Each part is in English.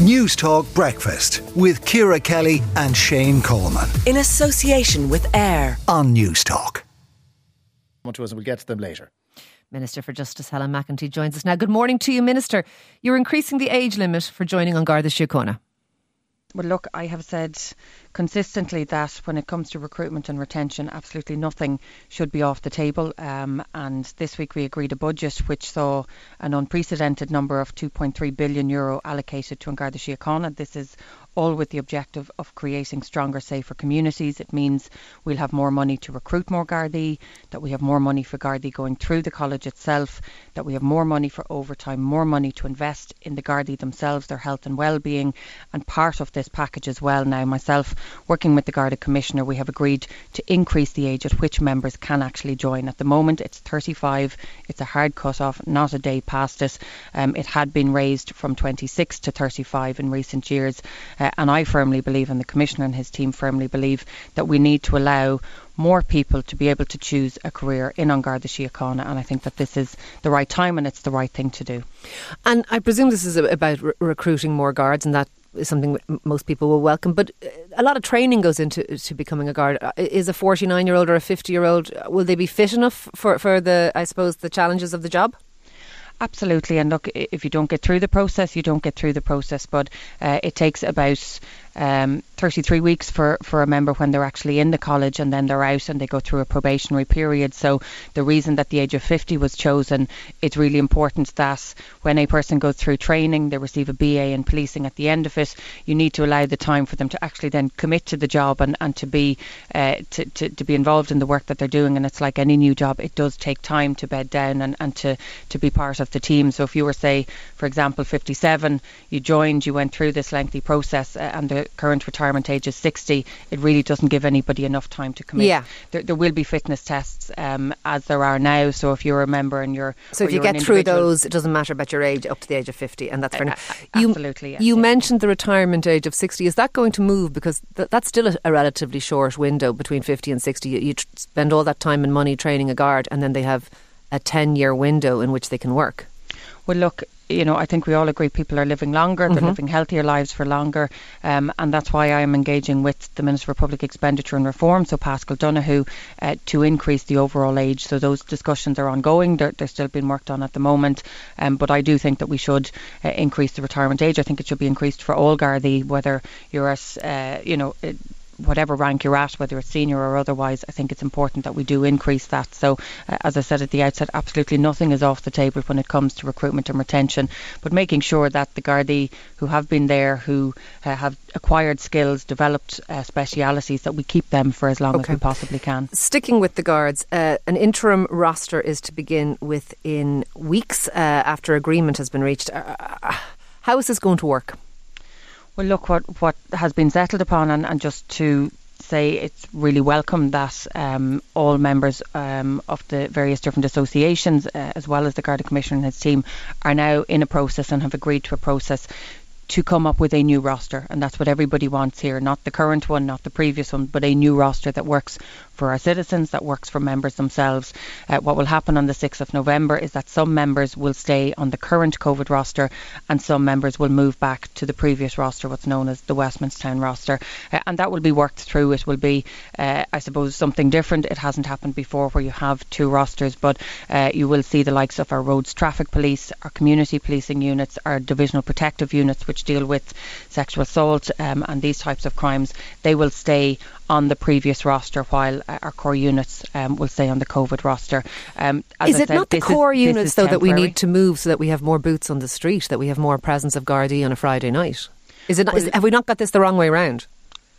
Newstalk Breakfast with Ciara Kelly and Shane Coleman. In association with AIR on Newstalk. To us, and we'll get to them later. Minister for Justice Helen McEntee joins us now. Good morning to you, Minister. You're increasing the age limit for joining An Garda Síochána. Well, look, I have said consistently that when it comes to recruitment and retention, absolutely nothing should be off the table. Um, and this week we agreed a budget which saw an unprecedented number of 2.3 billion euro allocated to An Garda Síochána. This is all with the objective of creating stronger, safer communities. It means we'll have more money to recruit more Gardaí, that we have more money for Gardaí going through the college itself, that we have more money for overtime, more money to invest in the Gardaí themselves, their health and well-being. And part of this package as well now, myself working with the Garda Commissioner, we have agreed to increase the age at which members can actually join. At the moment, it's 35. It's a hard cut-off, not a day past it. Um, it had been raised from 26 to 35 in recent years. Uh, and I firmly believe, and the Commissioner and his team firmly believe, that we need to allow more people to be able to choose a career in An Garda Síochána and I think that this is the right time and it's the right thing to do. And I presume this is about re- recruiting more guards and that is something most people will welcome. But uh, a lot of training goes into to becoming a guard. Uh, is a 49 year old or a 50 year old, will they be fit enough for, for the, I suppose, the challenges of the job? Absolutely. And look, if you don't get through the process, you don't get through the process. But uh, it takes about um, 33 weeks for, for a member when they're actually in the college and then they're out and they go through a probationary period. So the reason that the age of 50 was chosen, it's really important that when a person goes through training, they receive a BA in policing at the end of it, you need to allow the time for them to actually then commit to the job and, and to be uh, to, to, to be involved in the work that they're doing. And it's like any new job, it does take time to bed down and, and to, to be part of the team. So if you were, say, for example, 57, you joined, you went through this lengthy process uh, and the current retirement age is 60, it really doesn't give anybody enough time to commit. Yeah. There, there will be fitness tests um, as there are now. So if you're a member and you're. So if you get through those, it doesn't matter about your age up to the age of 50, and that's fair enough. Uh, absolutely. Yes, you yes. mentioned the retirement age of 60. Is that going to move? Because th- that's still a, a, relatively short window between 50 and 60. You, you tr- spend all that time and money training a guard, and then they have a 10 year window in which they can work. Well, look, you know, I think we all agree people are living longer, they're mm-hmm. living healthier lives for longer, um, and that's why I am engaging with the Minister for Public Expenditure and Reform, so Paschal Donohoe, uh, to increase the overall age. So those discussions are ongoing, they're, they're still being worked on at the moment, um, but I do think that we should uh, increase the retirement age. I think it should be increased for all Gardaí, whether you're at, uh, you know, whatever rank you're at, whether it's senior or otherwise, I think it's important that we do increase that. So, uh, as I said at the outset, absolutely nothing is off the table when it comes to recruitment and retention, but making sure that the Gardaí who have been there, who uh, have acquired skills, developed uh, specialities, that we keep them for as long okay. as we possibly can. Sticking with the guards, uh, an interim roster is to begin within weeks uh, after agreement has been reached. Uh, how is this going to work? Well, look, what, what has been settled upon, and, and just to say it's really welcome that um, all members um, of the various different associations, uh, as well as the Garda Commissioner and his team, are now in a process and have agreed to a process to come up with a new roster, and that's what everybody wants here. Not the current one, not the previous one, but a new roster that works for our citizens, that works for members themselves. Uh, what will happen on the 6th of November is that some members will stay on the current COVID roster and some members will move back to the previous roster, what's known as the Westmanstown roster. Uh, and that will be worked through. It will be, uh, I suppose, something different. It hasn't happened before where you have two rosters, but uh, you will see the likes of our roads traffic police, our community policing units, our divisional protective units, which deal with sexual assault um, and these types of crimes. They will stay on the previous roster, while uh, our core units um, will stay on the COVID roster. Um, is I it said, not the core is, units though that we need to move so that we have more boots on the street, that we have more presence of Gardaí on a Friday night? Is it? Well, is, have we not got this the wrong way round?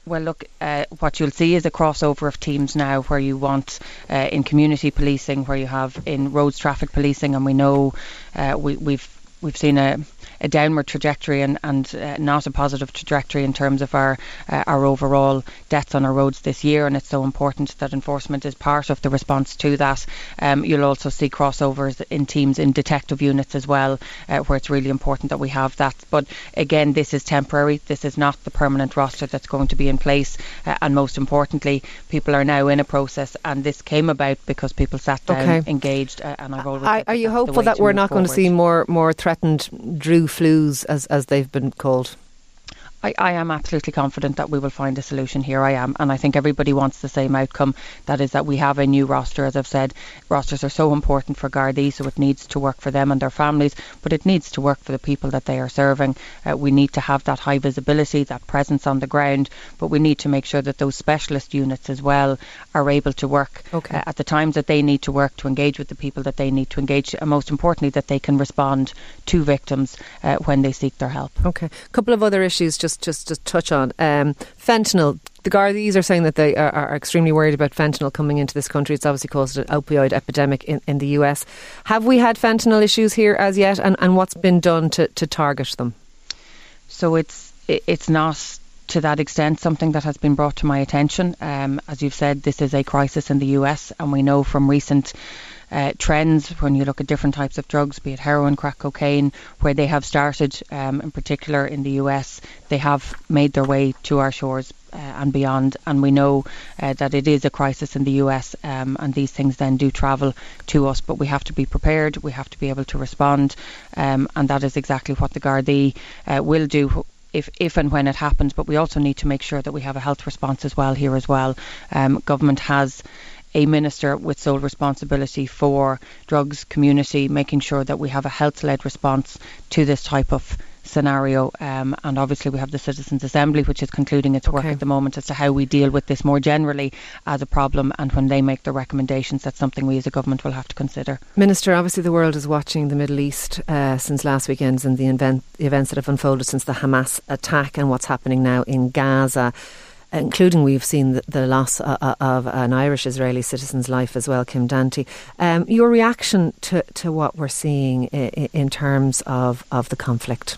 Well, look, uh, what you'll see is a crossover of teams now where you want uh, in community policing, where you have in roads traffic policing, and we know uh, we, we've we've seen a a downward trajectory and, and uh, not a positive trajectory in terms of our uh, our overall deaths on our roads this year. And it's so important that enforcement is part of the response to that. Um, you'll also see crossovers in teams in detective units as well, uh, where it's really important that we have that. But again, this is temporary. This is not the permanent roster that's going to be in place. Uh, and most importantly, people are now in a process, and this came about because people sat down, okay. engaged, uh, and I rolled. Are, are you hopeful that we're not forward. going to see more more threatened blue flus, as as they've been called? I, I, am absolutely confident that we will find a solution here. I am, and I think everybody wants the same outcome. That is that we have a new roster. As I've said, rosters are so important for Gardaí, so it needs to work for them and their families, but it needs to work for the people that they are serving. Uh, we need to have that high visibility, that presence on the ground, but we need to make sure that those specialist units as well are able to work okay. uh, at the times that they need to work to engage with the people that they need to engage, and most importantly, that they can respond to victims uh, when they seek their help. Okay, a couple of other issues just just just just touch on um, fentanyl. The Gardaís are saying that they are, are, extremely worried about fentanyl coming into this country. It's obviously caused an opioid epidemic in, in the US. Have we had fentanyl issues here as yet, and, and what's been done to, to target them? So it's it's not to that extent something that has been brought to my attention. Um, as you've said, this is a crisis in the US, and we know from recent uh, trends when you look at different types of drugs, be it heroin, crack cocaine, where they have started, um, in particular in the US, they have made their way to our shores uh, and beyond. And we know uh, that it is a crisis in the US, um, and these things then do travel to us. But we have to be prepared. We have to be able to respond, um, and that is exactly what the Gardaí uh, will do. If, if and when it happens, but we also need to make sure that we have a health response as well here as well. Um, government has a minister with sole responsibility for drugs community, making sure that we have a health led response to this type of scenario. Um, and obviously, we have the Citizens' Assembly, which is concluding its work at the moment as to how we deal with this more generally as a problem. And when they make their recommendations, that's something we as a government will have to consider. Minister, obviously, the world is watching the Middle East uh, since last weekend and the event, events that have unfolded since the Hamas attack and what's happening now in Gaza including we've seen the, the loss uh, uh, of an Irish Israeli citizen's life as well, Kim Damti. Um, your reaction to, to what we're seeing in, in terms of, of the conflict?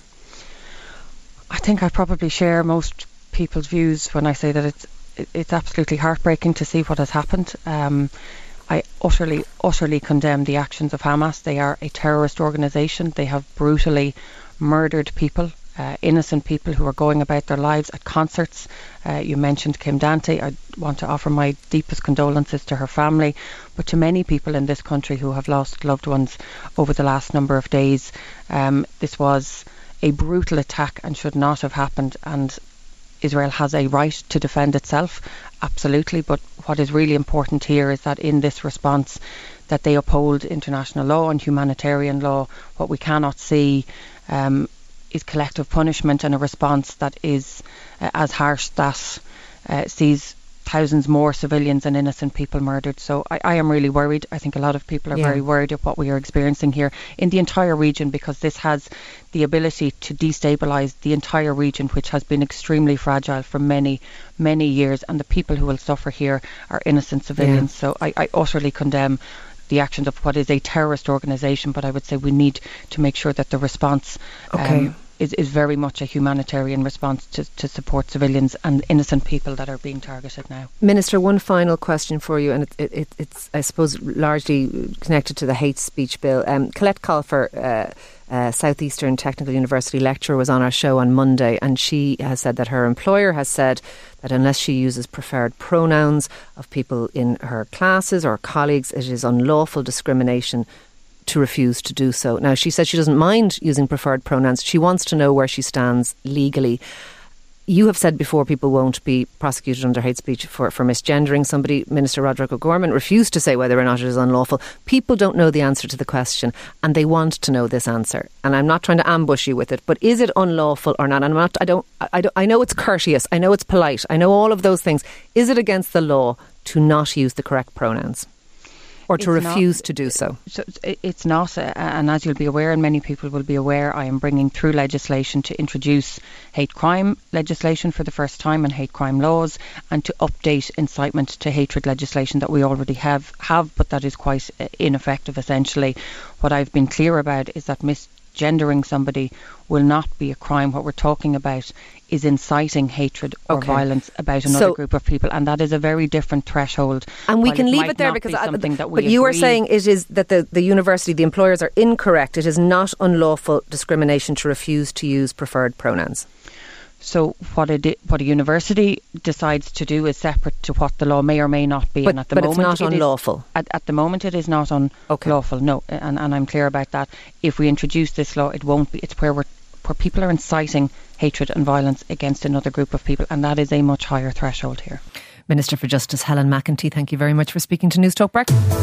I think I probably share most people's views when I say that it's it's absolutely heartbreaking to see what has happened. Um, I utterly, utterly condemn the actions of Hamas. They are a terrorist organisation. They have brutally murdered people uh, innocent people who are going about their lives at concerts. Uh, you mentioned Kim Damti. I want to offer my deepest condolences to her family, but to many people in this country who have lost loved ones over the last number of days. Um, this was a brutal attack and should not have happened. And Israel has a right to defend itself, absolutely. But what is really important here is that in this response, that they uphold international law and humanitarian law. What we cannot see um, is collective punishment and a response that is uh, as harsh that uh, sees thousands more civilians and innocent people murdered. So I, I am really worried. I think a lot of people are yeah. very worried of what we are experiencing here in the entire region because this has the ability to destabilize the entire region, which has been extremely fragile for many, many years. And the people who will suffer here are innocent civilians. Yeah. So I, I utterly condemn the actions of what is a terrorist organisation, but I would say we need to make sure that the response okay. um, is, is very much a humanitarian response to, to support civilians and innocent people that are being targeted now. Minister, one final question for you, and it, it, it's, I suppose, largely connected to the hate speech bill. Um, Colette Colfer, uh, uh, Southeastern Technical University lecturer, was on our show on Monday, and she has said that her employer has said that unless she uses preferred pronouns of people in her classes or colleagues, it is unlawful discrimination to refuse to do so. Now, she said she doesn't mind using preferred pronouns. She wants to know where she stands legally. You have said before people won't be prosecuted under hate speech for, for misgendering somebody. Minister Roderick O'Gorman refused to say whether or not it is unlawful. People don't know the answer to the question and they want to know this answer. And I'm not trying to ambush you with it, but is it unlawful or not? And I'm not, I, don't, I, don't, I know it's courteous, I know it's polite, I know all of those things. Is it against the law to not use the correct pronouns? Or to it's refuse not, to do so? so? It's not, uh, and as you'll be aware, and many people will be aware, I am bringing through legislation to introduce hate crime legislation for the first time and hate crime laws, and to update incitement to hatred legislation that we already have, have but that is quite uh, ineffective essentially. What I've been clear about is that mis- gendering somebody will not be a crime. What we're talking about is inciting hatred or okay. violence about another so, group of people, and that is a very different threshold. And we can leave it there because be something that we. But you are saying it is that the, the university, the employers are incorrect. It is not unlawful discrimination to refuse to use preferred pronouns. So what a what a university decides to do is separate to what the law may or may not be. But, and at the but moment, it's not unlawful. Is, at, at, the moment, it is not unlawful. Okay. No, and, and I'm clear about that. If we introduce this law, it won't be. It's where we're where people are inciting hatred and violence against another group of people, and that is a much higher threshold here. Minister for Justice Helen McEntee, thank you very much for speaking to Newstalk Breakfast.